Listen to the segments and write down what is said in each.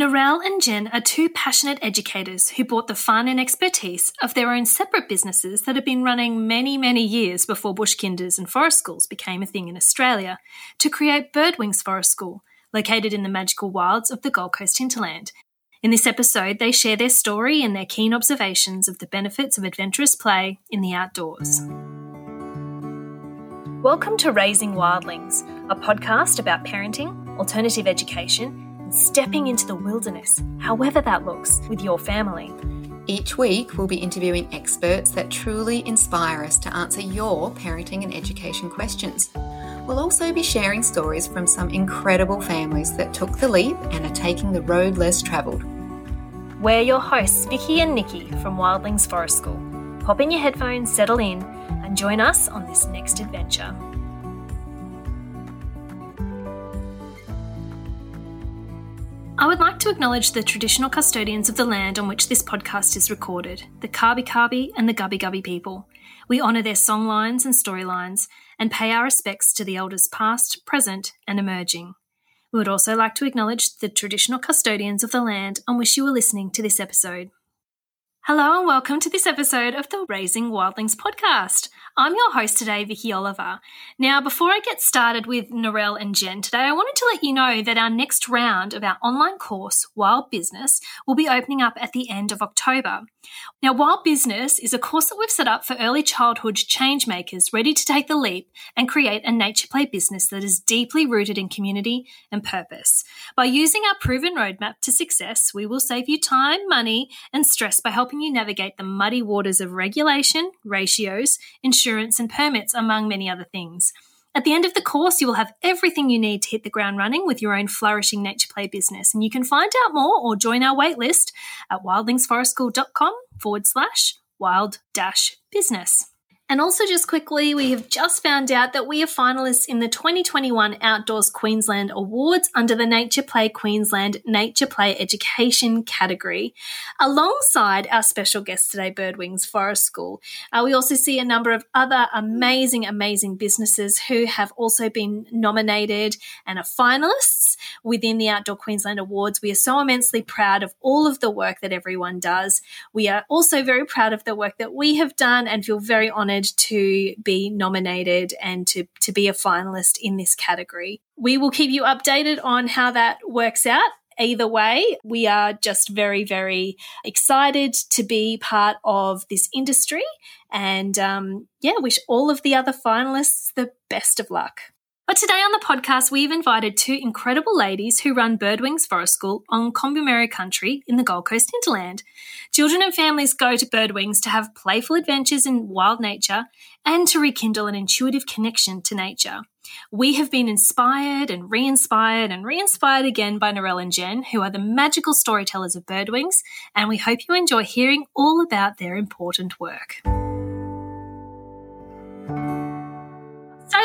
Narelle and Jen are two passionate educators who brought the fun and expertise of their own separate businesses that had been running many, many years before bush kinders and forest schools became a thing in Australia to create Birdwings Forest School, located in the magical wilds of the Gold Coast hinterland. In this episode, they share their story and their keen observations of the benefits of adventurous play in the outdoors. Welcome to Raising Wildlings, a podcast about parenting, alternative education, stepping into the wilderness, however that looks, with your family. Each week, we'll be interviewing experts that truly inspire us to answer your parenting and education questions. We'll also be sharing stories from some incredible families that took the leap and are taking the road less travelled. We're your hosts, Vicky and Nikki from Wildlings Forest School. Pop in your headphones, settle in, and join us on this next adventure. I would like to acknowledge the traditional custodians of the land on which this podcast is recorded, the Kabi Kabi and the Gubbi Gubbi people. We honour their songlines and storylines and pay our respects to the elders past, present, and emerging. We would also like to acknowledge the traditional custodians of the land on which you are listening to this episode. Hello and welcome to this episode of the Raising Wildlings podcast. I'm your host today, Vicky Oliver. Now, before I get started with Narelle and Jen today, I wanted to let you know that our next round of our online course, Wild Business, will be opening up at the end of October. Now, Wild Business is a course that we've set up for early childhood change makers ready to take the leap and create a nature play business that is deeply rooted in community and purpose. By using our proven roadmap to success, we will save you time, money, and stress by helping you navigate the muddy waters of regulation, ratios, insurance, insurance, and permits, among many other things. At the end of the course, you will have everything you need to hit the ground running with your own flourishing nature play business. And you can find out more or join our waitlist at wildlingsforestschool.com forward slash wild dash business. And also, just quickly, we have just found out that we are finalists in the 2021 Outdoors Queensland Awards under the Nature Play Queensland Nature Play Education category, alongside our special guest today, Birdwings Forest School. Uh, we also see a number of other amazing, amazing businesses who have also been nominated and are finalists within the Outdoor Queensland Awards. We are so immensely proud of all of the work that everyone does. We are also very proud of the work that we have done and feel very honoured to be nominated and to, to be a finalist in this category. We will keep you updated on how that works out either way, we are just very, very excited to be part of this industry. And um, yeah, wish all of the other finalists the best of luck. But today on the podcast, we've invited two incredible ladies who run Birdwings Forest School on Kombumerri country in the Gold Coast hinterland. Children and families go to Birdwings to have playful adventures in wild nature and to rekindle an intuitive connection to nature. We have been inspired and re inspired and re inspired again by Narelle and Jen, who are the magical storytellers of Birdwings, and we hope you enjoy hearing all about their important work.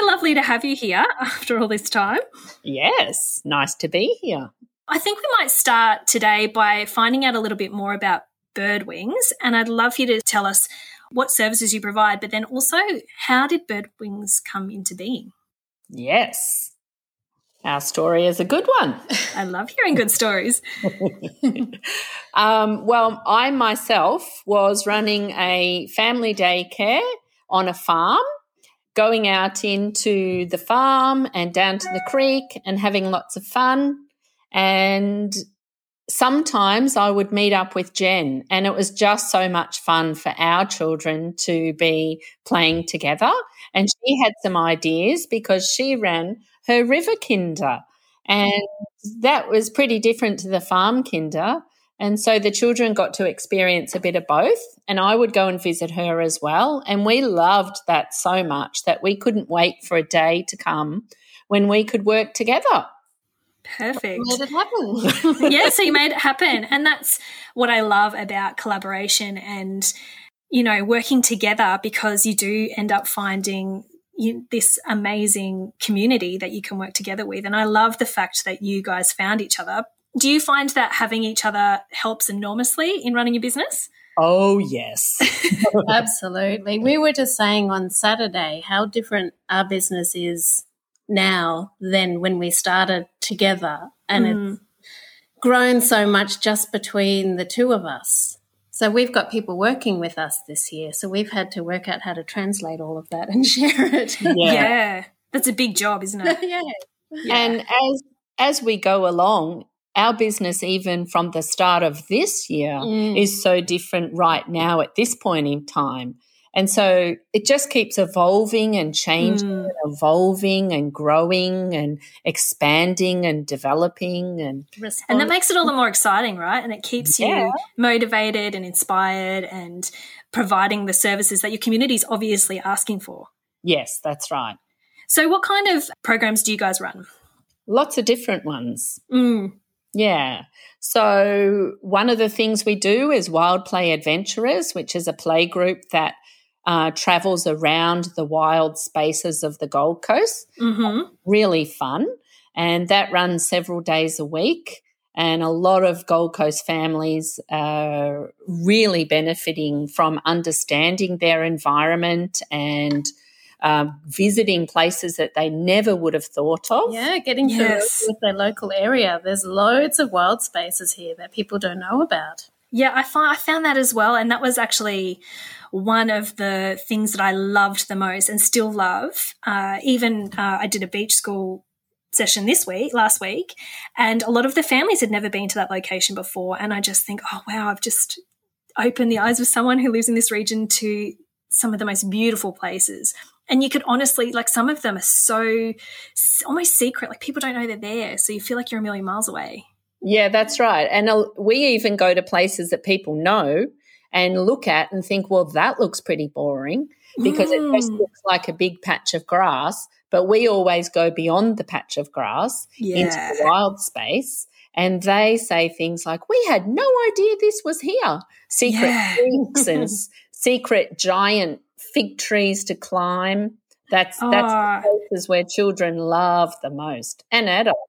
Lovely to have you here after all this time. Yes, nice to be here. I think we might start today by finding out a little bit more about Birdwings, and I'd love you to tell us what services you provide, but then also how did Birdwings come into being? Yes. Our story is a good one. I love hearing good stories. um, well, I myself was running a family daycare on a farm going out into the farm and down to the creek and having lots of fun. And sometimes I would meet up with Jen, and it was just so much fun for our children to be playing together. And she had some ideas because she ran her river kinder. And that was pretty different to the farm kinder. And so the children got to experience a bit of both. And I would go and visit her as well. And we loved that so much that we couldn't wait for a day to come when we could work together. Perfect. Made it happen. yeah, so you made it happen. And that's what I love about collaboration and, you know, working together because you do end up finding you, this amazing community that you can work together with. And I love the fact that you guys found each other do you find that having each other helps enormously in running your business? Oh, yes. Absolutely. We were just saying on Saturday how different our business is now than when we started together. And mm. it's grown so much just between the two of us. So we've got people working with us this year. So we've had to work out how to translate all of that and share it. Yeah. yeah. That's a big job, isn't it? yeah. yeah. And as as we go along, our business, even from the start of this year, mm. is so different right now at this point in time. And so it just keeps evolving and changing mm. and evolving and growing and expanding and developing and and that makes it all the more exciting, right? And it keeps yeah. you motivated and inspired and providing the services that your community is obviously asking for. Yes, that's right. So what kind of programs do you guys run? Lots of different ones. Mm. Yeah. So one of the things we do is Wild Play Adventurers, which is a play group that uh, travels around the wild spaces of the Gold Coast. Mm-hmm. Really fun. And that runs several days a week. And a lot of Gold Coast families are really benefiting from understanding their environment and uh, visiting places that they never would have thought of. Yeah, getting yes. with their local area. There's loads of wild spaces here that people don't know about. Yeah, I, find, I found that as well. And that was actually one of the things that I loved the most and still love. Uh, even uh, I did a beach school session this week, last week, and a lot of the families had never been to that location before. And I just think, oh, wow, I've just opened the eyes of someone who lives in this region to some of the most beautiful places. And you could honestly, like, some of them are so almost secret, like, people don't know they're there. So you feel like you're a million miles away. Yeah, that's right. And uh, we even go to places that people know and look at and think, well, that looks pretty boring because mm. it just mm. looks like a big patch of grass. But we always go beyond the patch of grass yeah. into the wild space. And they say things like, we had no idea this was here. Secret yeah. and secret giant fig trees to climb. That's that's the ah. places where children love the most and adults.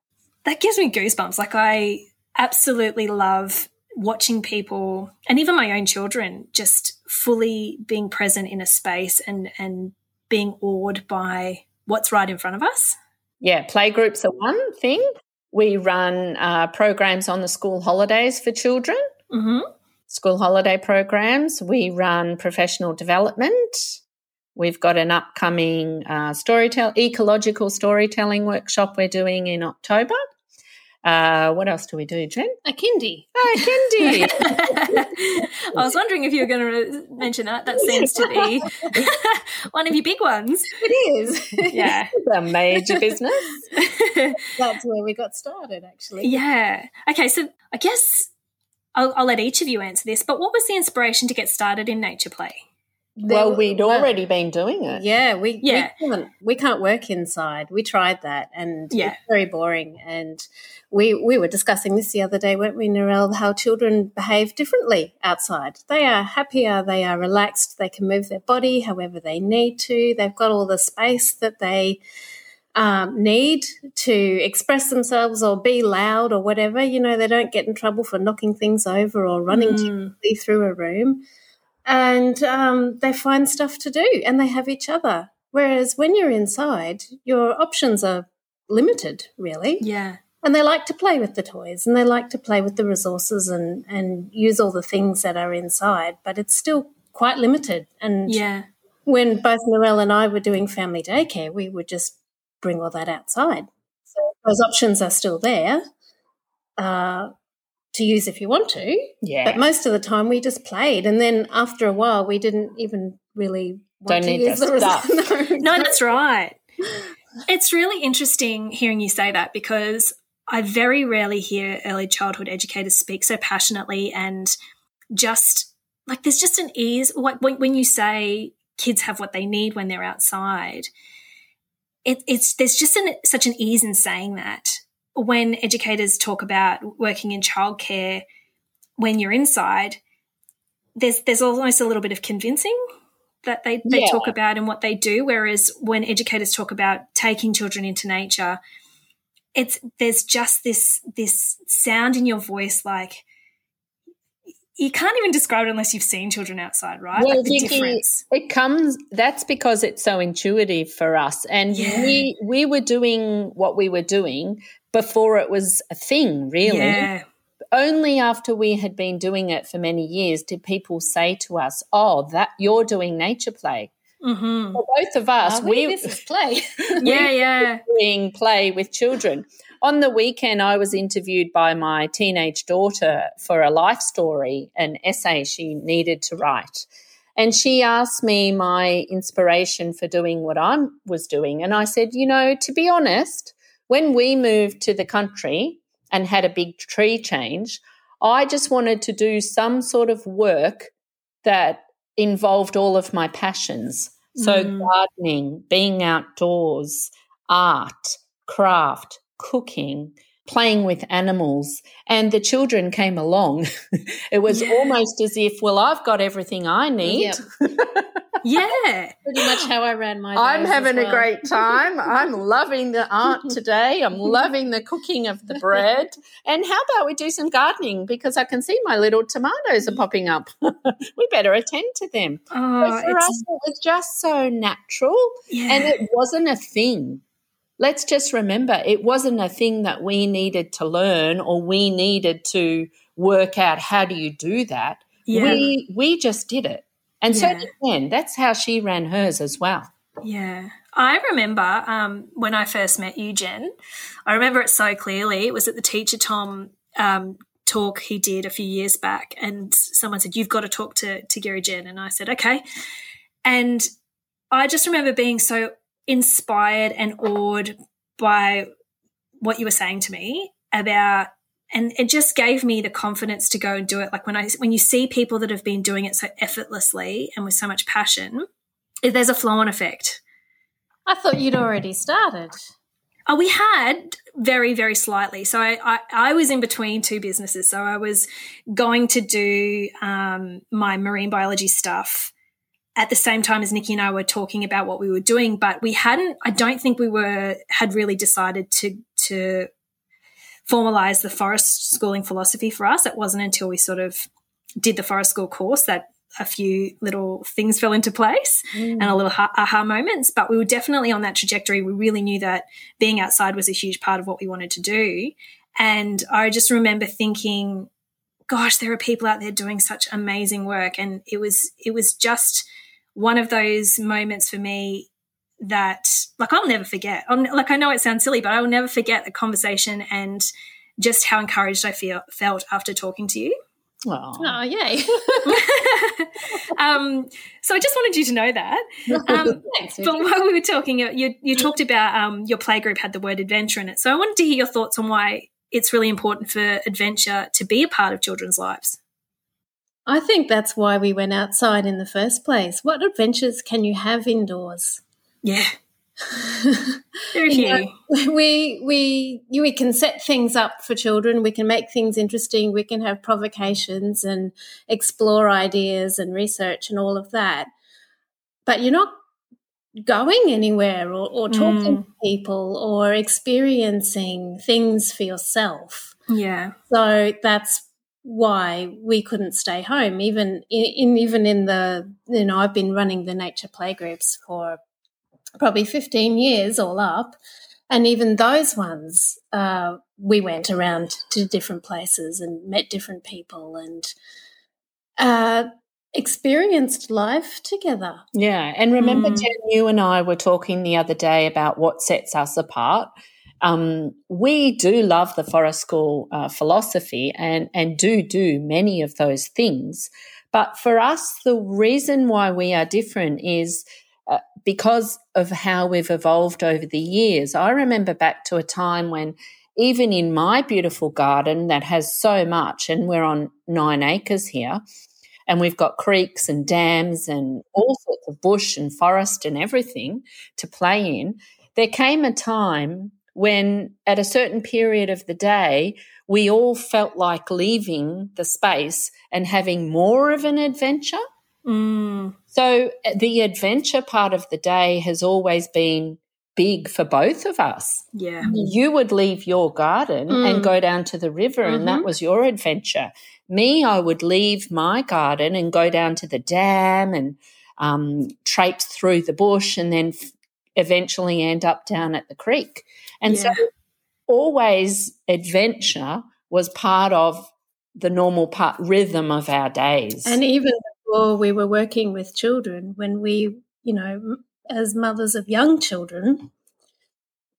That gives me goosebumps. Like I absolutely love watching people and even my own children just fully being present in a space and and being awed by what's right in front of us. Yeah, playgroups are one thing. We run uh, programs on the school holidays for children, mm-hmm. School holiday programs. We run professional development. We've got an upcoming uh, storytell ecological storytelling workshop we're doing in October. Uh, what else do we do, Jen? A kindy. A kindy. I was wondering if you were going to mention that. That seems to be one of your big ones. It is. Yeah. it's a major business. That's where we got started, actually. Yeah. Okay, so I guess I'll, I'll let each of you answer this, but what was the inspiration to get started in nature play? well, we'd already been doing it. Yeah, we yeah we can't, we can't work inside. We tried that, and yeah. it's very boring. And we we were discussing this the other day, weren't we, Narelle? How children behave differently outside. They are happier. They are relaxed. They can move their body however they need to. They've got all the space that they. Um, need to express themselves or be loud or whatever, you know, they don't get in trouble for knocking things over or running mm. through a room and um, they find stuff to do and they have each other. Whereas when you're inside, your options are limited, really. Yeah. And they like to play with the toys and they like to play with the resources and, and use all the things that are inside, but it's still quite limited. And yeah. when both Narelle and I were doing family daycare, we would just bring all that outside. So those options are still there. Uh, to use if you want to. Yeah. But most of the time we just played. And then after a while, we didn't even really Don't need use the stuff. no, no, that's right. It's really interesting hearing you say that because I very rarely hear early childhood educators speak so passionately and just like there's just an ease. When you say kids have what they need when they're outside, it, it's there's just an, such an ease in saying that when educators talk about working in childcare when you're inside, there's there's almost a little bit of convincing that they, they yeah. talk about and what they do. Whereas when educators talk about taking children into nature, it's there's just this this sound in your voice like you can't even describe it unless you've seen children outside, right? Well, like the difference. It comes. That's because it's so intuitive for us, and yeah. we we were doing what we were doing before it was a thing, really. Yeah. only after we had been doing it for many years did people say to us, "Oh, that you're doing nature play." Mm-hmm. For both of us, we, we this is play. yeah, yeah, doing play with children. On the weekend, I was interviewed by my teenage daughter for a life story, an essay she needed to write. And she asked me my inspiration for doing what I was doing. And I said, you know, to be honest, when we moved to the country and had a big tree change, I just wanted to do some sort of work that involved all of my passions. So, mm. gardening, being outdoors, art, craft, cooking, playing with animals, and the children came along. it was yeah. almost as if, well, I've got everything I need. Yep. yeah. Pretty much how I ran my I'm having well. a great time. I'm loving the art today. I'm loving the cooking of the bread. And how about we do some gardening because I can see my little tomatoes are popping up. we better attend to them. Oh, for us, it was just so natural yeah. and it wasn't a thing let's just remember it wasn't a thing that we needed to learn or we needed to work out how do you do that. Yeah. We we just did it. And yeah. so did Jen. That's how she ran hers as well. Yeah. I remember um, when I first met you, Jen, I remember it so clearly. It was at the Teacher Tom um, talk he did a few years back, and someone said, You've got to talk to, to Gary Jen. And I said, Okay. And I just remember being so inspired and awed by what you were saying to me about and it just gave me the confidence to go and do it. Like when i when you see people that have been doing it so effortlessly and with so much passion there's a flow on effect. I thought you'd already started. Oh we had very very slightly. So i i, I was in between two businesses. So i was going to do um, my marine biology stuff at the same time as Nikki and I were talking about what we were doing, but we hadn't, I don't think we were, had really decided to, to formalize the forest schooling philosophy for us. It wasn't until we sort of did the forest school course that a few little things fell into place mm. and a little aha moments. But we were definitely on that trajectory. We really knew that being outside was a huge part of what we wanted to do. And I just remember thinking, gosh, there are people out there doing such amazing work. And it was, it was just, one of those moments for me that like I'll never forget. I'm, like I know it sounds silly, but I will never forget the conversation and just how encouraged I feel felt after talking to you. Oh, oh yay! um, so I just wanted you to know that. Um, Thanks, but while we were talking, you, you talked about um, your playgroup had the word adventure in it. So I wanted to hear your thoughts on why it's really important for adventure to be a part of children's lives. I think that's why we went outside in the first place. What adventures can you have indoors? Yeah. Very few. Know, we we we can set things up for children. We can make things interesting. We can have provocations and explore ideas and research and all of that. But you're not going anywhere or, or talking mm. to people or experiencing things for yourself. Yeah. So that's why we couldn't stay home. Even in, even in the you know I've been running the nature playgroups for probably fifteen years all up, and even those ones uh, we went around to different places and met different people and uh, experienced life together. Yeah, and remember, mm. Jen, you and I were talking the other day about what sets us apart um, we do love the forest school uh, philosophy and, and do do many of those things. But for us, the reason why we are different is uh, because of how we've evolved over the years. I remember back to a time when even in my beautiful garden that has so much, and we're on nine acres here, and we've got creeks and dams and all sorts of bush and forest and everything to play in. There came a time when at a certain period of the day, we all felt like leaving the space and having more of an adventure. Mm. So uh, the adventure part of the day has always been big for both of us. Yeah. You would leave your garden mm. and go down to the river, mm-hmm. and that mm-hmm. was your adventure. Me, I would leave my garden and go down to the dam and um, traipse through the bush and then f- eventually end up down at the creek. And yeah. so always adventure was part of the normal part rhythm of our days. And even before we were working with children, when we, you know, as mothers of young children,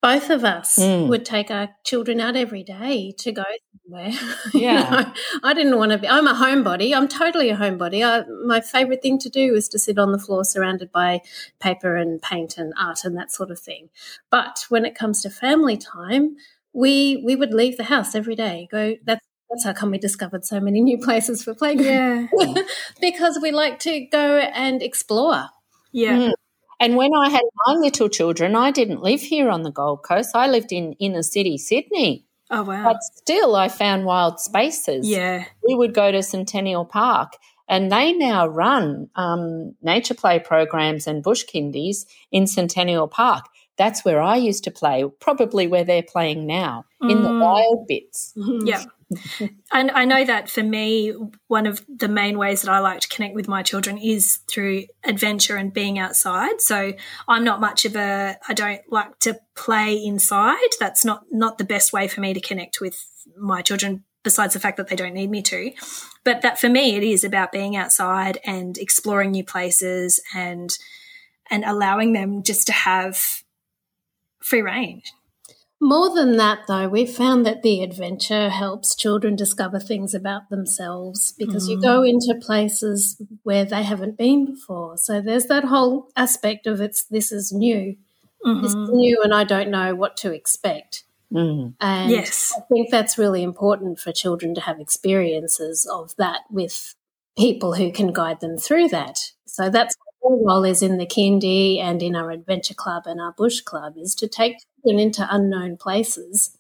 both of us mm. would take our children out every day to go somewhere. Yeah. you know, I didn't want to be, I'm a homebody. I'm totally a homebody. I, my favorite thing to do is to sit on the floor surrounded by paper and paint and art and that sort of thing. But when it comes to family time, we we would leave the house every day. Go that's that's how come we discovered so many new places for playground. Yeah. because we like to go and explore. Yeah. Mm. And when I had my little children, I didn't live here on the Gold Coast. I lived in inner city Sydney. Oh wow. But still I found wild spaces. Yeah. We would go to Centennial Park and they now run um, nature play programs and bush kindies in Centennial Park. That's where I used to play, probably where they're playing now, mm. in the mm. wild bits. Yeah. And I know that for me, one of the main ways that I like to connect with my children is through adventure and being outside. So I'm not much of a, I don't like to play inside. That's not, not the best way for me to connect with my children besides the fact that they don't need me to. But that for me, it is about being outside and exploring new places and, and allowing them just to have free range. More than that, though, we've found that the adventure helps children discover things about themselves because mm. you go into places where they haven't been before. So there's that whole aspect of it's this is new, mm-hmm. this is mm-hmm. new, and I don't know what to expect. Mm. And yes. I think that's really important for children to have experiences of that with people who can guide them through that. So that's role is in the kindy and in our adventure club and our bush club is to take children into unknown places.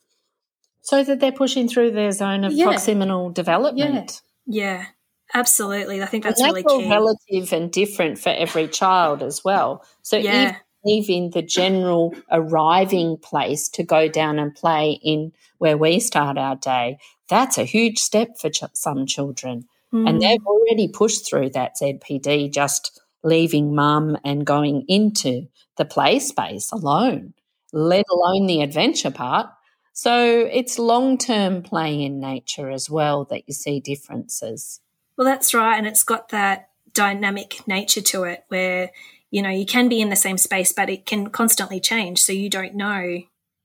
So that they're pushing through their zone of yeah. proximal development. Yeah. yeah. Absolutely. I think that's, really key. relative and different for every child as well. So yeah. leaving the general arriving place to go down and play in where we start our day, that's a huge step for ch- some children. Mm. And they've already pushed through that ZPD just leaving mum and going into the play space alone, let alone the adventure part. So it's long term play in nature as well that you see differences. Well, that's right. And it's got that dynamic nature to it where, you know, you can be in the same space, but it can constantly change. So you don't know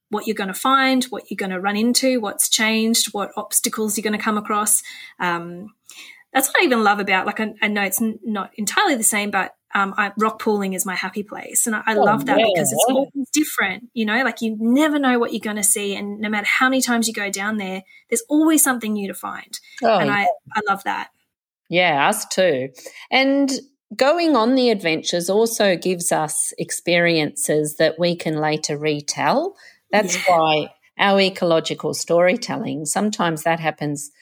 what you're going to find, what you're going to run into, what's changed, what obstacles you're going to come across. Um, that's what I even love about, like, I, I know it's n- not entirely the same, but um, I, rock pooling is my happy place. And I, I oh, love that yeah. because it's always different, you know, like you never know what you're going to see. And no matter how many times you go down there, there's always something new to find. Oh, and I, I love that. Yeah, us too. And going on the adventures also gives us experiences that we can later retell. That's yeah. why our ecological storytelling, sometimes that happens –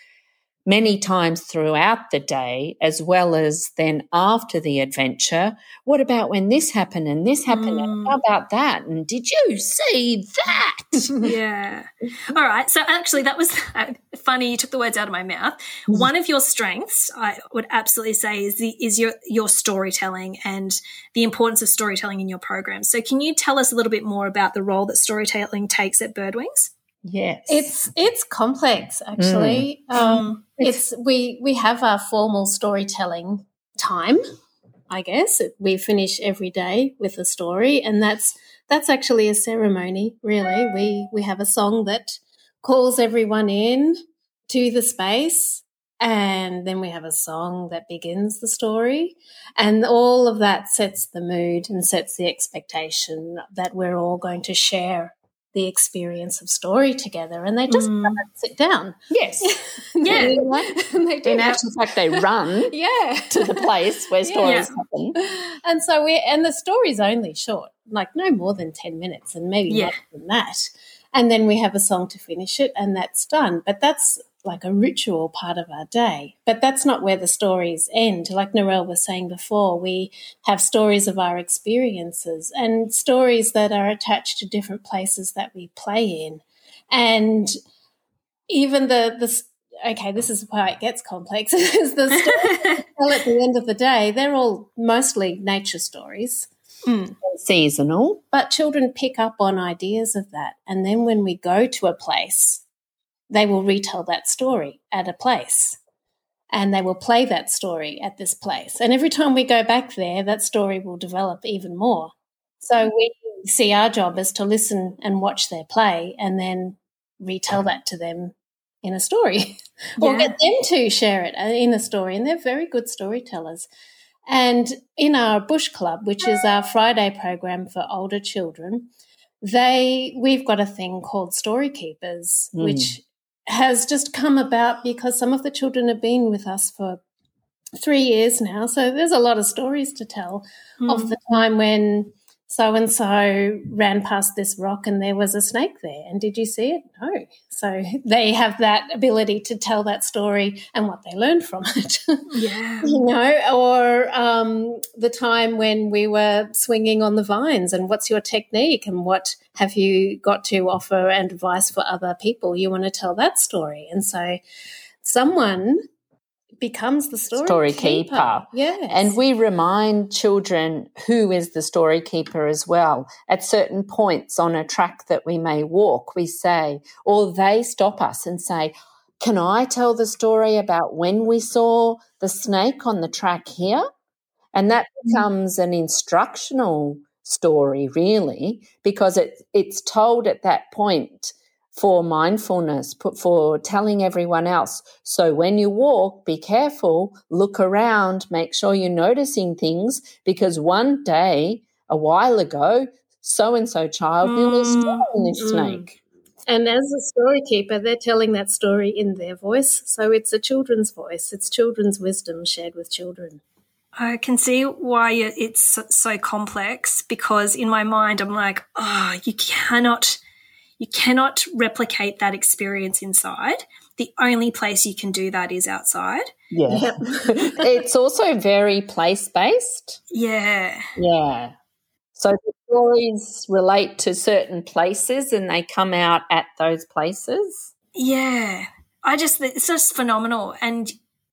many times throughout the day, as well as then after the adventure. What about when this happened and this happened? Mm. And how mm. about that? And did you see that? yeah. All right. So actually, that was funny. You took the words out of my mouth. Mm. One of your strengths, I would absolutely say, is the is your your storytelling and the importance of storytelling in your program. So, can you tell us a little bit more about the role that storytelling takes at Birdwings? Yes, it's it's complex actually. Mm. Um, it's, it's we we have our formal storytelling time. I guess we finish every day with a story, and that's that's actually a ceremony. Really, we we have a song that calls everyone in to the space, and then we have a song that begins the story, and all of that sets the mood and sets the expectation that we're all going to share the experience of story together and they just mm. sit down. Yes. yeah. they do. In actual fact, they run yeah. to the place where stories yeah. happen. And so we, and the story's only short, like no more than 10 minutes and maybe yeah. less than that. And then we have a song to finish it and that's done. But that's like a ritual part of our day. But that's not where the stories end. Like Narelle was saying before, we have stories of our experiences and stories that are attached to different places that we play in. And even the, the okay, this is why it gets complex, is the stories at the end of the day, they're all mostly nature stories. Mm. Seasonal. But children pick up on ideas of that. And then when we go to a place they will retell that story at a place. and they will play that story at this place. And every time we go back there, that story will develop even more. So we see our job is to listen and watch their play and then retell that to them in a story or get them to share it uh, in a story. And they're very good storytellers. And in our Bush Club, which is our Friday program for older children, they we've got a thing called Story Keepers, mm. which has just come about because some of the children have been with us for three years now. So there's a lot of stories to tell mm. of the time when so and so ran past this rock and there was a snake there. And did you see it? No. So they have that ability to tell that story and what they learned from it. Yeah. you know, or um, the time when we were swinging on the vines and what's your technique and what have you got to offer and advice for other people? You want to tell that story. And so someone becomes the story, story keeper. keeper. Yes. And we remind children who is the story keeper as well. At certain points on a track that we may walk, we say, or they stop us and say, Can I tell the story about when we saw the snake on the track here? And that mm. becomes an instructional story, really, because it, it's told at that point for mindfulness, for telling everyone else. So when you walk, be careful, look around, make sure you're noticing things because one day, a while ago, so and so child mm, nearly stole this mm. snake. And as a story keeper, they're telling that story in their voice. So it's a children's voice, it's children's wisdom shared with children. I can see why it's so complex because in my mind, I'm like, oh, you cannot you cannot replicate that experience inside. The only place you can do that is outside. Yeah. it's also very place based. Yeah. Yeah. So the stories relate to certain places and they come out at those places. Yeah. I just, it's just phenomenal. And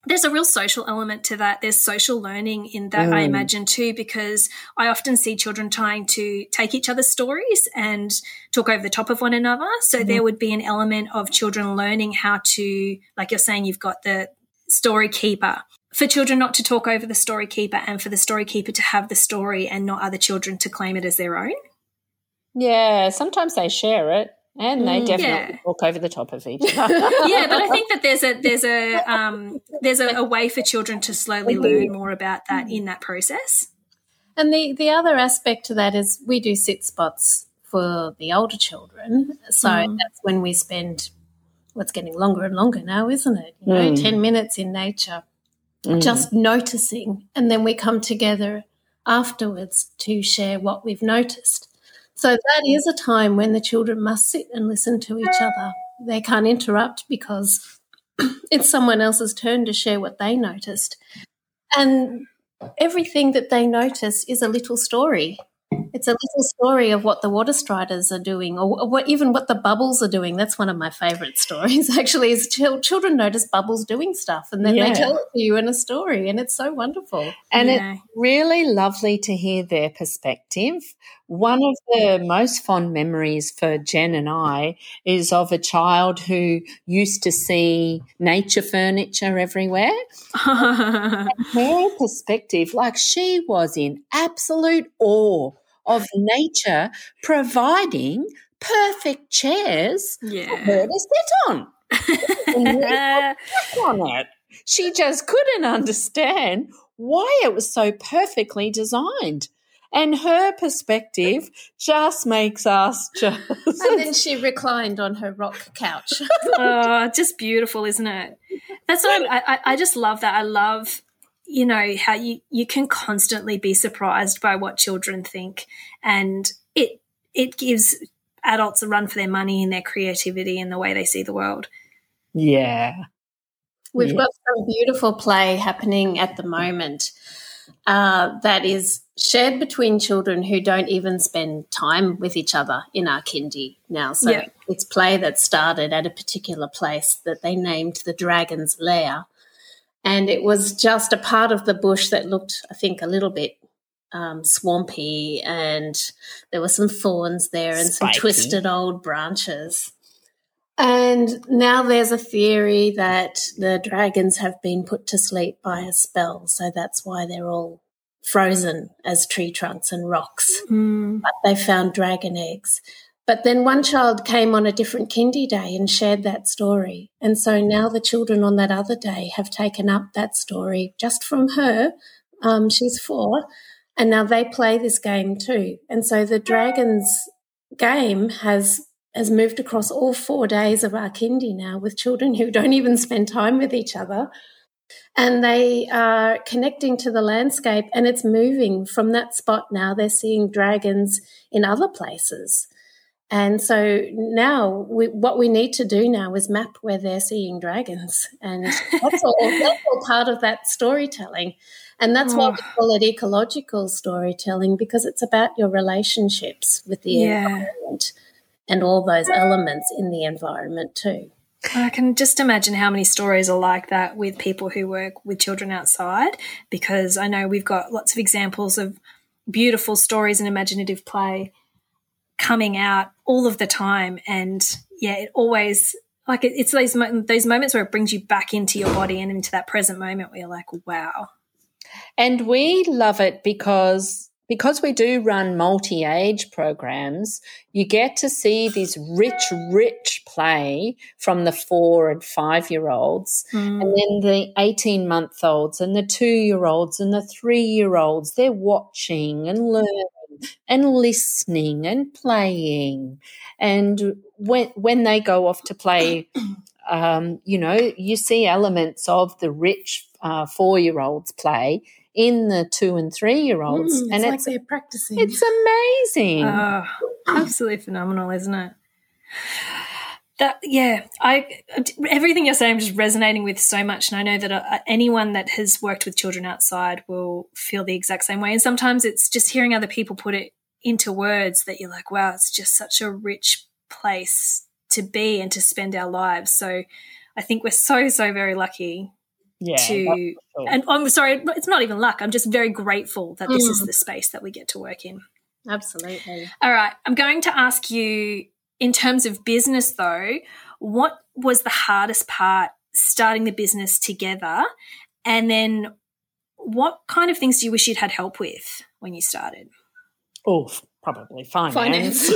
there's a real social element to that. There's social learning in that, mm. I imagine, too, because I often see children trying to take each other's stories and talk over the top of one another. So mm. there would be an element of children learning how to, like you're saying, you've got the story keeper. For children not to talk over the story keeper and for the story keeper to have the story and not other children to claim it as their own. Yeah, sometimes they share it and they mm, definitely yeah. walk over the top of each other. yeah, but I think that there's a there's a um, there's a, a, way for children to slowly mm-hmm. learn more about that in that process. And the the other aspect to that is we do sit spots for the older children, so mm. that's when we spend what's getting longer and longer now, isn't it? You know, mm. ten minutes in nature, mm. just noticing, and then we come together afterwards to share what we've noticed. So that is a time when the children must sit and listen to each other. They can't interrupt because it's someone else's turn to share what they noticed. And everything that they notice is a little story. It's a little story of what the water striders are doing, or what, even what the bubbles are doing. That's one of my favourite stories. Actually, is ch- children notice bubbles doing stuff, and then yeah. they tell it to you in a story, and it's so wonderful. And yeah. it's really lovely to hear their perspective. One of the most fond memories for Jen and I is of a child who used to see nature furniture everywhere. her perspective, like she was in absolute awe of nature providing perfect chairs yeah. for her to sit on. on it. She just couldn't understand why it was so perfectly designed. And her perspective just makes us just. And then she reclined on her rock couch. oh, just beautiful, isn't it? That's what I, I, I just love that. I love you know how you you can constantly be surprised by what children think and it it gives adults a run for their money and their creativity and the way they see the world yeah we've yeah. got some beautiful play happening at the moment uh, that is shared between children who don't even spend time with each other in our kindy now. So yeah. it's play that started at a particular place that they named the Dragon's Lair. And it was just a part of the bush that looked, I think, a little bit um, swampy, and there were some thorns there and Spiky. some twisted old branches. And now there's a theory that the dragons have been put to sleep by a spell. So that's why they're all frozen as tree trunks and rocks. Mm. But they found dragon eggs. But then one child came on a different kindy day and shared that story. And so now the children on that other day have taken up that story just from her. Um, she's four. And now they play this game too. And so the dragons game has has moved across all four days of our kindy now with children who don't even spend time with each other. And they are connecting to the landscape and it's moving from that spot now. They're seeing dragons in other places. And so now we, what we need to do now is map where they're seeing dragons. And that's all, that's all part of that storytelling. And that's oh. why we oh. call it ecological storytelling because it's about your relationships with the yeah. environment and all those elements in the environment too. I can just imagine how many stories are like that with people who work with children outside because I know we've got lots of examples of beautiful stories and imaginative play coming out all of the time and yeah it always like it, it's those those moments where it brings you back into your body and into that present moment where you're like wow and we love it because because we do run multi age programs, you get to see this rich, rich play from the four and five year olds, mm. and then the 18 month olds, and the two year olds, and the three year olds. They're watching and learning and listening and playing. And when, when they go off to play, um, you know, you see elements of the rich uh, four year olds play in the two and three year olds. Mm, and it's, it's like they're practicing. It's amazing. Oh, absolutely phenomenal, isn't it? That yeah, I everything you're saying I'm just resonating with so much, and I know that uh, anyone that has worked with children outside will feel the exact same way. And sometimes it's just hearing other people put it into words that you're like, wow, it's just such a rich place to be and to spend our lives. So I think we're so so very lucky yeah, to and I'm sorry, it's not even luck. I'm just very grateful that this mm. is the space that we get to work in. Absolutely. All right, I'm going to ask you in terms of business though, what was the hardest part starting the business together? And then what kind of things do you wish you'd had help with when you started? Oh, probably finance. finance.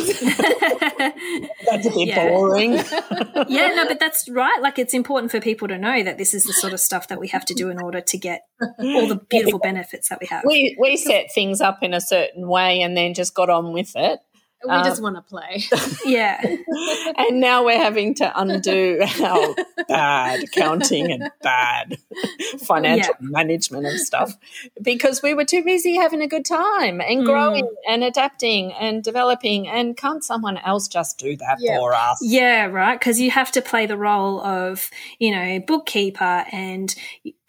that's a bit yeah. boring. yeah, no, but that's right. Like it's important for people to know that this is the sort of stuff that we have to do in order to get all the beautiful benefits that we have. We we set things up in a certain way and then just got on with it. We um, just want to play. yeah. and now we're having to undo our bad accounting and bad financial yeah. management and stuff because we were too busy having a good time and mm. growing mm. and adapting and developing. And can't someone else just do that yeah. for us? Yeah, right. Because you have to play the role of, you know, bookkeeper and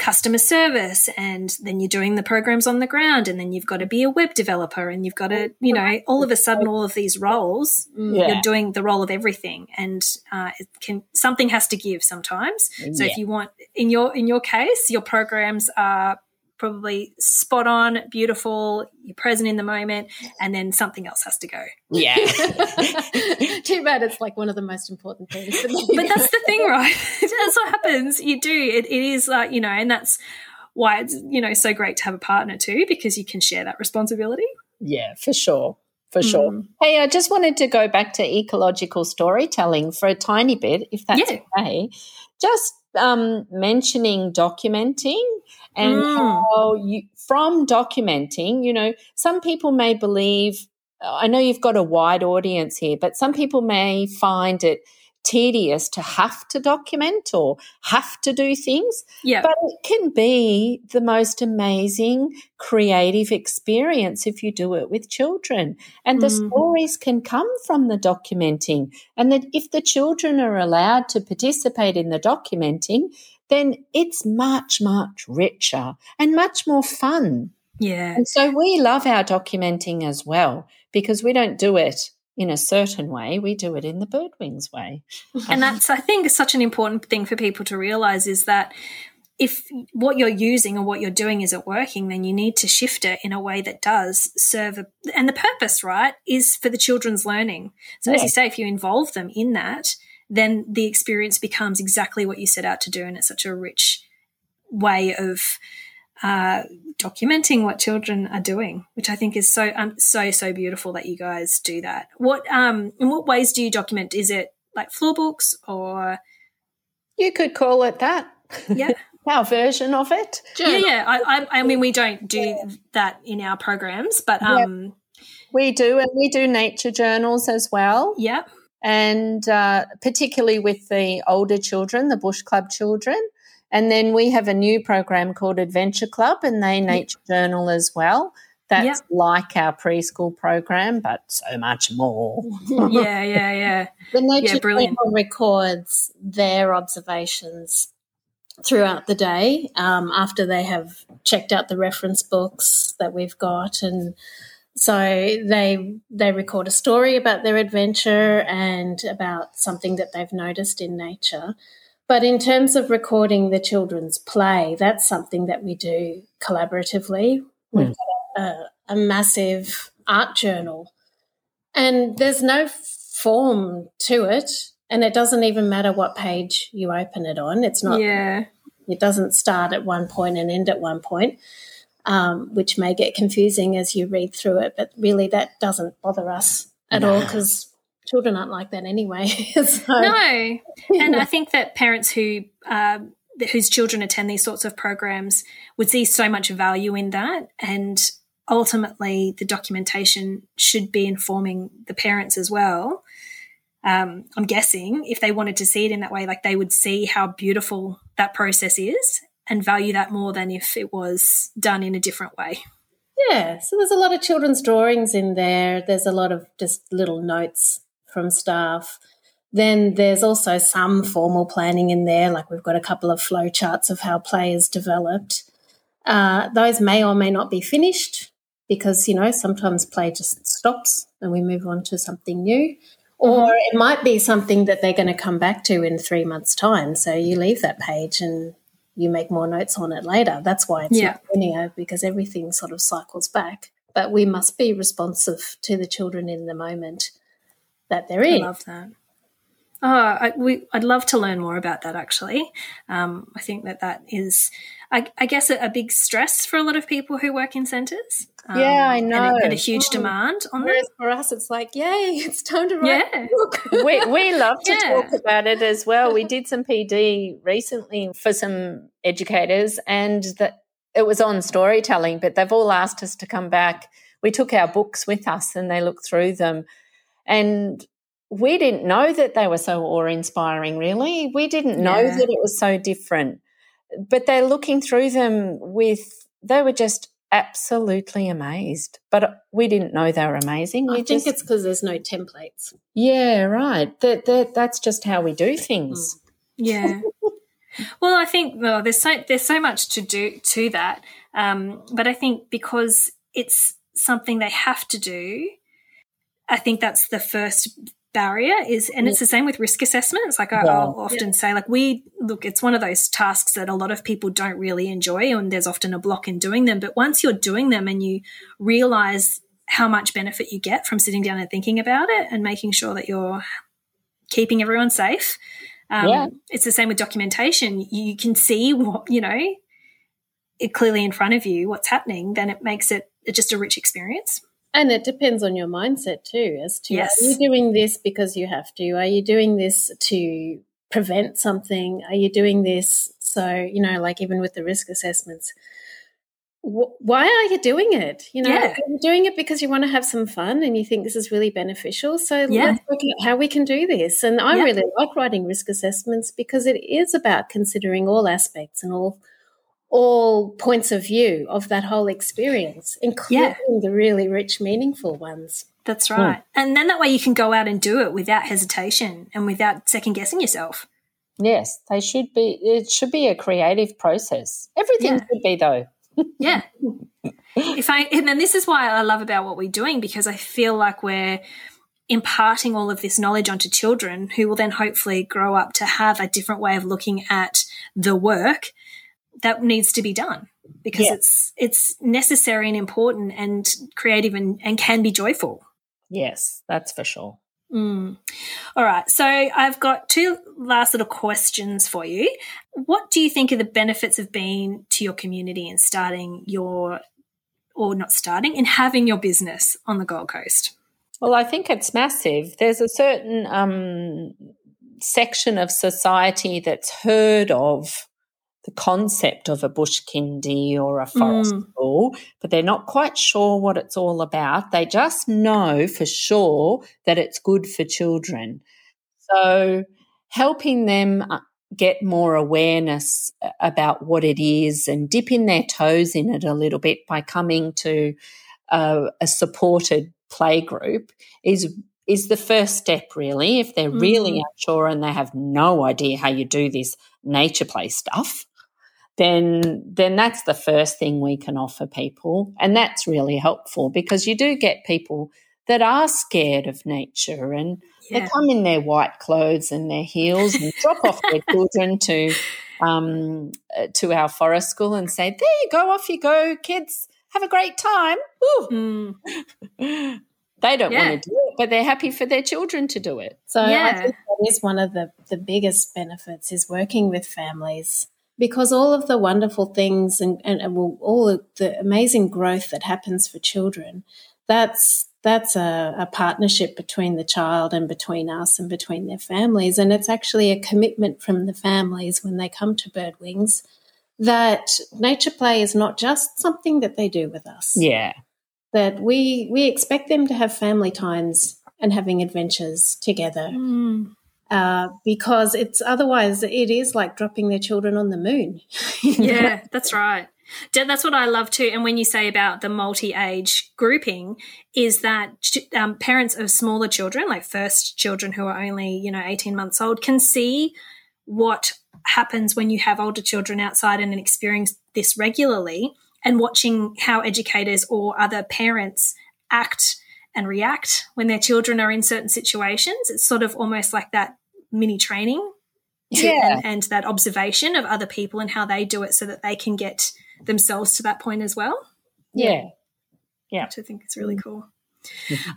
customer service and then you're doing the programs on the ground and then you've got to be a web developer and you've got to you know all of a sudden all of these roles mm. yeah. you're doing the role of everything and uh, it can something has to give sometimes so yeah. if you want in your in your case your programs are probably spot on, beautiful, you're present in the moment, and then something else has to go. Yeah. Too bad it's like one of the most important things. but that's the thing, right? that's what happens. You do. It, it is like, you know, and that's why it's, you know, so great to have a partner too, because you can share that responsibility. Yeah, for sure. For sure. Mm. Hey, I just wanted to go back to ecological storytelling for a tiny bit, if that's yeah. okay. Just um, mentioning documenting and mm. how you from documenting you know some people may believe i know you've got a wide audience here but some people may find it tedious to have to document or have to do things. Yeah. But it can be the most amazing creative experience if you do it with children. And the mm. stories can come from the documenting. And that if the children are allowed to participate in the documenting, then it's much, much richer and much more fun. Yeah. And so we love our documenting as well because we don't do it in a certain way, we do it in the birdwings way. And um, that's, I think, such an important thing for people to realize is that if what you're using or what you're doing isn't working, then you need to shift it in a way that does serve. A, and the purpose, right, is for the children's learning. So, as you say, if you involve them in that, then the experience becomes exactly what you set out to do. And it's such a rich way of uh, documenting what children are doing, which I think is so um, so so beautiful that you guys do that. What um in what ways do you document? Is it like floor books or you could call it that? Yeah. our version of it. Yeah, yeah. I, I, I, mean, we don't do yeah. that in our programs, but um, yep. we do, and we do nature journals as well. Yeah, and uh, particularly with the older children, the Bush Club children. And then we have a new program called Adventure Club, and they nature journal as well. That's yep. like our preschool program, but so much more. yeah, yeah, yeah. The nature yeah, brilliant. records their observations throughout the day um, after they have checked out the reference books that we've got and so they they record a story about their adventure and about something that they've noticed in nature but in terms of recording the children's play that's something that we do collaboratively mm. we've got a, a massive art journal and there's no form to it and it doesn't even matter what page you open it on. It's not. Yeah. It doesn't start at one point and end at one point, um, which may get confusing as you read through it. But really, that doesn't bother us at no. all because children aren't like that anyway. so. No, and I think that parents who uh, whose children attend these sorts of programs would see so much value in that, and ultimately, the documentation should be informing the parents as well um, I'm guessing if they wanted to see it in that way, like they would see how beautiful that process is and value that more than if it was done in a different way. Yeah, so there's a lot of children's drawings in there. There's a lot of just little notes from staff. Then there's also some formal planning in there, like we've got a couple of flow charts of how play is developed. Uh, those may or may not be finished because, you know, sometimes play just stops and we move on to something new. Or mm-hmm. it might be something that they're going to come back to in three months' time. So you leave that page and you make more notes on it later. That's why it's yeah. linear because everything sort of cycles back. But we must be responsive to the children in the moment that they're. I love that. Oh, I, we, I'd love to learn more about that. Actually, um, I think that that is, I, I guess, a, a, big stress for a lot of people who work in centres. Um, yeah, I know, and a, and a huge demand on Whereas for us, it's like, yay, it's time to write yeah. we we love to yeah. talk about it as well. We did some PD recently for some educators, and that it was on storytelling, but they've all asked us to come back. We took our books with us, and they looked through them, and we didn't know that they were so awe inspiring, really. We didn't know yeah. that it was so different. But they're looking through them with, they were just absolutely amazed. But we didn't know they were amazing. We I think just, it's because there's no templates. Yeah, right. That, that, that's just how we do things. Mm. Yeah. well, I think well, there's so there's so much to do to that, um, but I think because it's something they have to do, I think that's the first barrier is and it's the same with risk assessments like I, will often yeah. say like we look it's one of those tasks that a lot of people don't really enjoy and there's often a block in doing them. But once you're doing them and you realize how much benefit you get from sitting down and thinking about it and making sure that you're keeping everyone safe um, yeah. it's the same with documentation. You can see what you know it clearly in front of you what's happening then it makes it just a rich experience and it depends on your mindset too, as to yes. are you doing this because you have to? Are you doing this to prevent something? Are you doing this so, you know, like even with the risk assessments, wh- why are you doing it? You know, yeah. you're doing it because you want to have some fun and you think this is really beneficial. So yeah. let's look at how we can do this. And I yeah. really like writing risk assessments because it is about considering all aspects and all all points of view of that whole experience, including yeah. the really rich, meaningful ones. That's right. Mm. And then that way you can go out and do it without hesitation and without second guessing yourself. Yes, they should be. It should be a creative process. Everything yeah. should be, though. yeah. If I and then this is why I love about what we're doing because I feel like we're imparting all of this knowledge onto children who will then hopefully grow up to have a different way of looking at the work that needs to be done because yeah. it's it's necessary and important and creative and, and can be joyful. Yes, that's for sure. Mm. All right. So I've got two last little questions for you. What do you think are the benefits of being to your community and starting your, or not starting, and having your business on the Gold Coast? Well, I think it's massive. There's a certain um, section of society that's heard of the concept of a bush kindy or a forest mm. school, but they're not quite sure what it's all about. They just know for sure that it's good for children. So helping them uh, get more awareness uh, about what it is and dipping their toes in it a little bit by coming to a, a supported play group is is the first step really if they're really mm. unsure and they have no idea how you do this nature play stuff then then that's the first thing we can offer people and that's really helpful because you do get people that are scared of nature and yeah. they come in their white clothes and their heels and drop off their children to um, uh, to our forest school and say there you go off you go kids have a great time mm. they don't yeah. want to do it but they're happy for their children to do it so yeah. i think that is one of the the biggest benefits is working with families because all of the wonderful things and, and, and all of the amazing growth that happens for children, that's that's a, a, partnership between the child and between us and between their families. And it's actually a commitment from the families when they come to Birdwings that nature play is not just something that they do with us. Yeah. That we we expect them to have family times and having adventures together. Mm. Uh, because it's otherwise it is like dropping their children on the moon. yeah, that's right. That's what I love too. And when you say about the multi age grouping, is that um, parents of smaller children, like first children who are only, you know, 18 months old, can see what happens when you have older children outside and experience this regularly and watching how educators or other parents act and react when their children are in certain situations. It's sort of almost like that mini training to, yeah. and, and that observation of other people and how they do it so that they can get themselves to that point as well. Yeah. Yeah. Which I think is really mm-hmm. cool.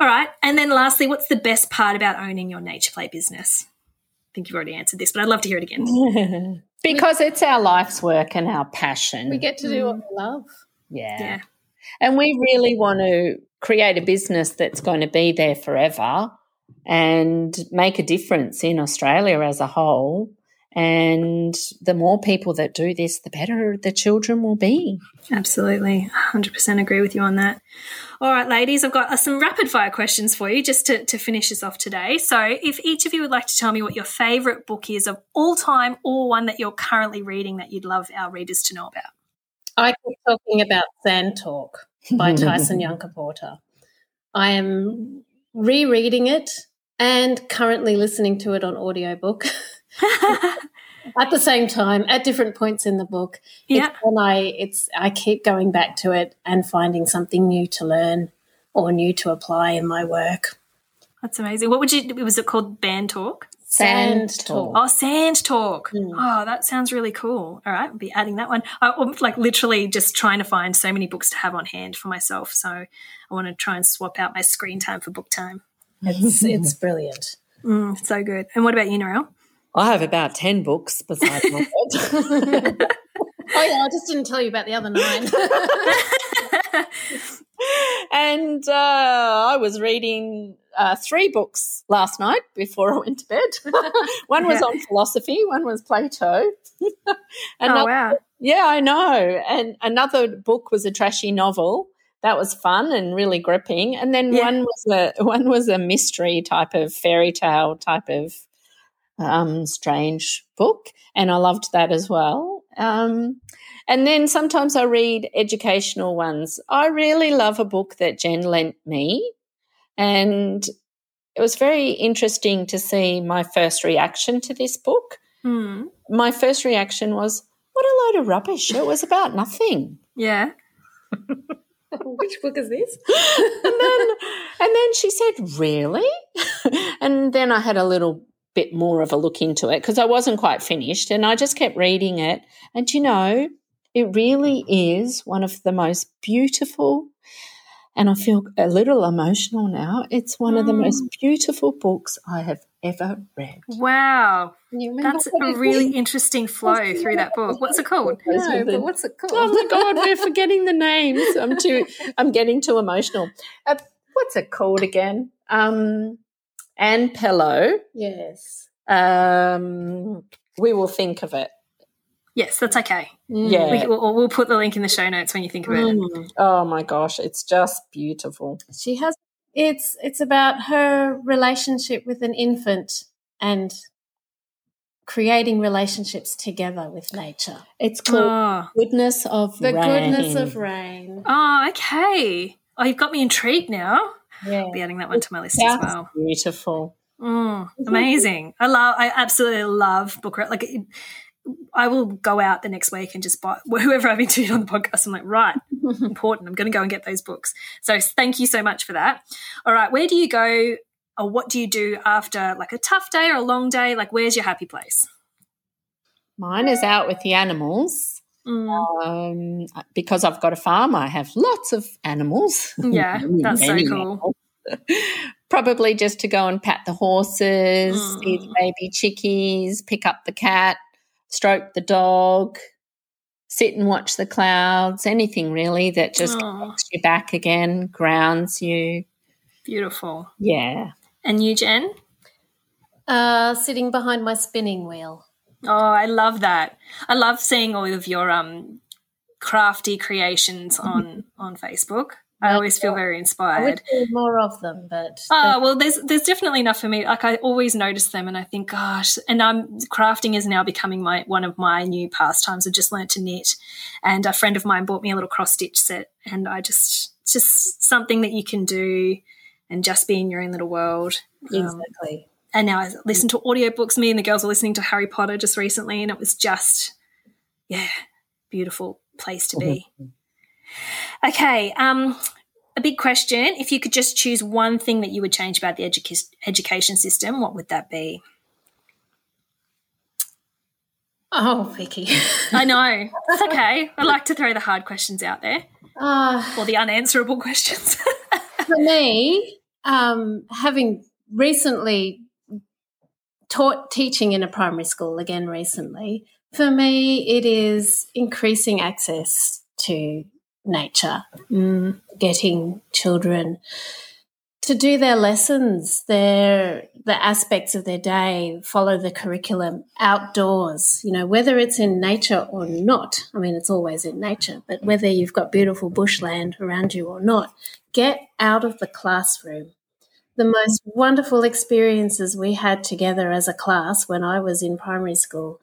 All right. And then lastly, what's the best part about owning your nature play business? I think you've already answered this, but I'd love to hear it again. because it's our life's work and our passion. We get to do what we mm. love. Yeah. Yeah. And we really want to create a business that's going to be there forever and make a difference in Australia as a whole. And the more people that do this, the better the children will be. Absolutely. 100% agree with you on that. All right, ladies, I've got uh, some rapid fire questions for you just to, to finish us off today. So, if each of you would like to tell me what your favourite book is of all time or one that you're currently reading that you'd love our readers to know about. I keep talking about Sand Talk by Tyson Yunkaporta. I am rereading it and currently listening to it on audiobook at the same time at different points in the book. Yeah. And I it's I keep going back to it and finding something new to learn or new to apply in my work. That's amazing. What would you was it called band talk? Sand talk. Oh, sand talk. Mm. Oh, that sounds really cool. All right, I'll be adding that one. I'm like literally just trying to find so many books to have on hand for myself. So I want to try and swap out my screen time for book time. It's it's brilliant. Mm, so good. And what about you, Narelle? I have about ten books besides my oh yeah, I just didn't tell you about the other nine. and uh, I was reading uh, three books last night before I went to bed. one was on philosophy, one was Plato. another, oh wow! Yeah, I know. And another book was a trashy novel that was fun and really gripping. And then yeah. one was a one was a mystery type of fairy tale type of um, strange book, and I loved that as well. Um, and then sometimes I read educational ones. I really love a book that Jen lent me, and it was very interesting to see my first reaction to this book. Hmm. My first reaction was, "What a load of rubbish! It was about nothing." Yeah. Which book is this? and then and then she said, "Really?" and then I had a little bit more of a look into it because I wasn't quite finished and I just kept reading it. And you know, it really is one of the most beautiful and I feel a little emotional now. It's one mm. of the most mm. beautiful books I have ever read. Wow. That's a really interesting flow through that book. What's it called? No, but what's it called? Oh my god, we're forgetting the names. I'm too I'm getting too emotional. Uh, what's it called again? Um Ann Pelo. Yes. Um we will think of it. Yes, that's okay. Mm. Yeah. We, will we'll put the link in the show notes when you think of it. Mm. Oh my gosh, it's just beautiful. She has it's it's about her relationship with an infant and creating relationships together with nature. It's called oh. Goodness of the Rain. Goodness of Rain. Oh, okay. Oh, you've got me intrigued now. Yeah. I'll be adding that one to my list That's as well. Beautiful. Mm, amazing. I love I absolutely love book like I will go out the next week and just buy whoever I've interviewed on the podcast. I'm like, right, important. I'm going to go and get those books. So thank you so much for that. All right, where do you go or what do you do after like a tough day or a long day? Like, where's your happy place? Mine is out with the animals. Mm. Um, because I've got a farm, I have lots of animals. Yeah, that's so cool. Probably just to go and pat the horses, mm. the baby chickies, pick up the cat, stroke the dog, sit and watch the clouds, anything really that just oh. you back again, grounds you. Beautiful. Yeah. And you, Jen? Uh, sitting behind my spinning wheel. Oh, I love that. I love seeing all of your um crafty creations on on Facebook. I always feel very inspired. more of them, but oh well, there's there's definitely enough for me. Like I always notice them, and I think, gosh, and I'm crafting is now becoming my one of my new pastimes. I've just learned to knit, and a friend of mine bought me a little cross stitch set, and I just it's just something that you can do, and just be in your own little world. Um, exactly. Um, and now I listen to audiobooks. Me and the girls were listening to Harry Potter just recently, and it was just, yeah, beautiful place to be. Mm-hmm. Okay, um, a big question. If you could just choose one thing that you would change about the edu- education system, what would that be? Oh, Vicky. I know. It's okay. I like to throw the hard questions out there. Uh, or the unanswerable questions. for me, um, having recently taught teaching in a primary school again recently, for me, it is increasing access to nature, mm, getting children to do their lessons, their the aspects of their day, follow the curriculum outdoors, you know, whether it's in nature or not. I mean, it's always in nature, but whether you've got beautiful bushland around you or not, get out of the classroom. The most wonderful experiences we had together as a class when I was in primary school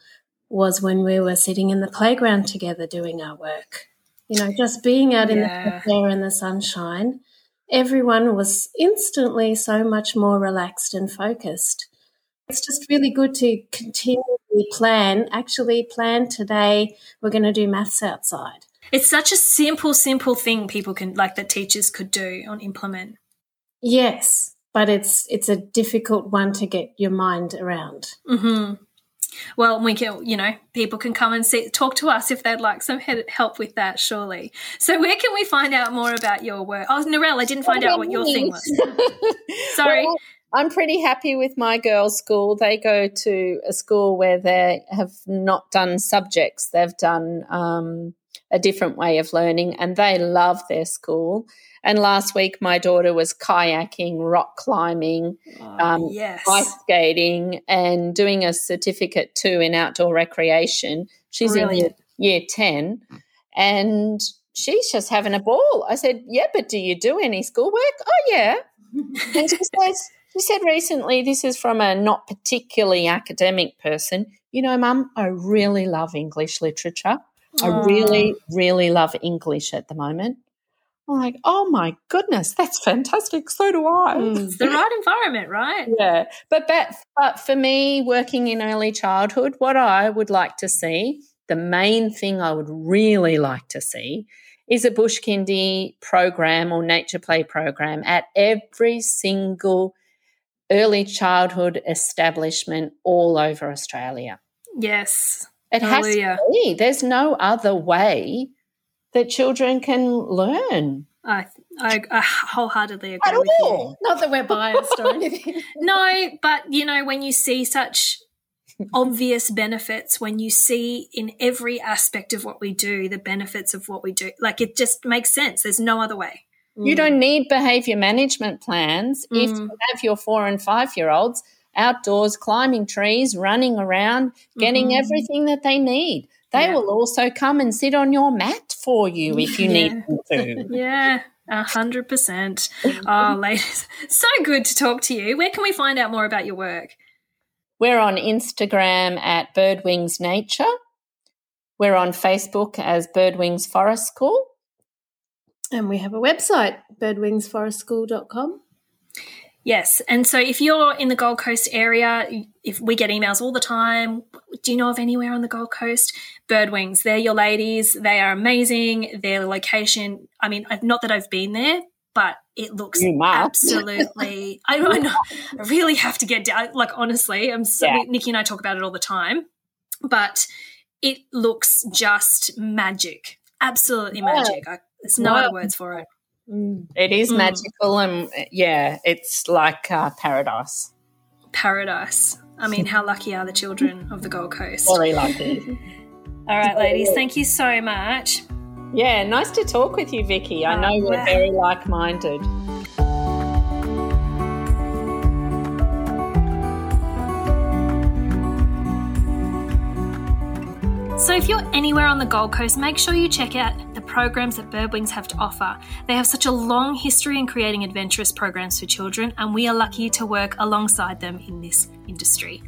was when we were sitting in the playground together doing our work you know, just being out in the air in the sunshine, everyone was instantly so much more relaxed and focused. It's just really good to continually plan, actually plan today, we're going to do maths outside. It's such a simple, simple thing people can, like, that teachers could do on implement. Yes, but it's it's a difficult one to get your mind around. Mm-hmm. Well, we can, you know, people can come and see, talk to us if they'd like some help with that, surely. So, where can we find out more about your work? Oh, Narelle, I didn't find out what your thing was. Sorry. Well, I'm pretty happy with my girls' school. They go to a school where they have not done subjects, they've done um, a different way of learning, and they love their school. And last week, my daughter was kayaking, rock climbing, oh, um, yes. ice skating, and doing a certificate too in outdoor recreation. She's Brilliant. in year, year 10. And she's just having a ball. I said, Yeah, but do you do any schoolwork? Oh, yeah. and she says, she said recently, this is from a not particularly academic person, you know, mum, I really love English literature. I really, really love English at the moment. I'm like, oh my goodness, that's fantastic. So do I. Mm. It's the right environment, right? Yeah. But, but, but for me, working in early childhood, what I would like to see, the main thing I would really like to see is a bush kindy program or nature play program at every single early childhood establishment all over Australia. Yes. It Hallelujah. has to be. There's no other way that children can learn. I I, I wholeheartedly agree At with all. you. Not that we're biased or anything. No, but you know, when you see such obvious benefits, when you see in every aspect of what we do the benefits of what we do, like it just makes sense. There's no other way. You don't need behavior management plans if Mm. you have your four and five year olds outdoors climbing trees, running around, getting Mhm. everything that they need. They Yeah. will also come and sit on your mat for you if you need them to. Yeah, a hundred percent. Oh, ladies, so good to talk to you. Where can we find out more about your work? We're on Instagram at Birdwings Nature. We're on Facebook as Birdwings Forest School. And we have a website, birdwingsforestschool.com. Yes, and so if you're in the Gold Coast area, if we get emails all the time, do you know of anywhere on the Gold Coast? Birdwings, they're your ladies. They are amazing. Their location, I mean, I've- not that I've been there, but it looks absolutely. I, I know. I really have to get down. Like honestly, I'm so, Yeah. Nikki and I talk about it all the time, but it looks just magic. Absolutely Yeah. magic. I, there's no Wow. other words for it. It is Mm. magical and yeah, it's like uh, paradise. Paradise. I mean, how lucky are the children of the Gold Coast? Very lucky. All right, ladies, thank you so much. Yeah, nice to talk with you, Vicky. I Oh, know we're wow. very like minded. So, if you're anywhere on the Gold Coast, make sure you check out programs that Birdwings have to offer. They have such a long history in creating adventurous programs for children, and we are lucky to work alongside them in this industry.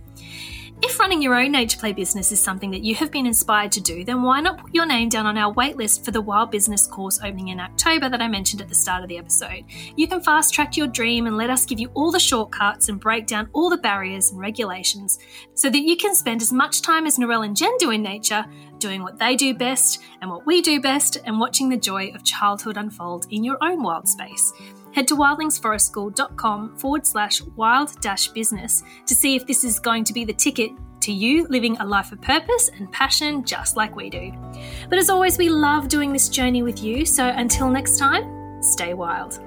If running your own nature play business is something that you have been inspired to do, then why not put your name down on our waitlist for the Wild Business course opening in October that I mentioned at the start of the episode? You can fast track your dream and let us give you all the shortcuts and break down all the barriers and regulations so that you can spend as much time as Narelle and Jen do in nature, doing what they do best and what we do best, and watching the joy of childhood unfold in your own wild space. Head to wildlingsforestschool.com forward slash wild dash business to see if this is going to be the ticket to you living a life of purpose and passion just like we do. But as always, we love doing this journey with you, so until next time, stay wild.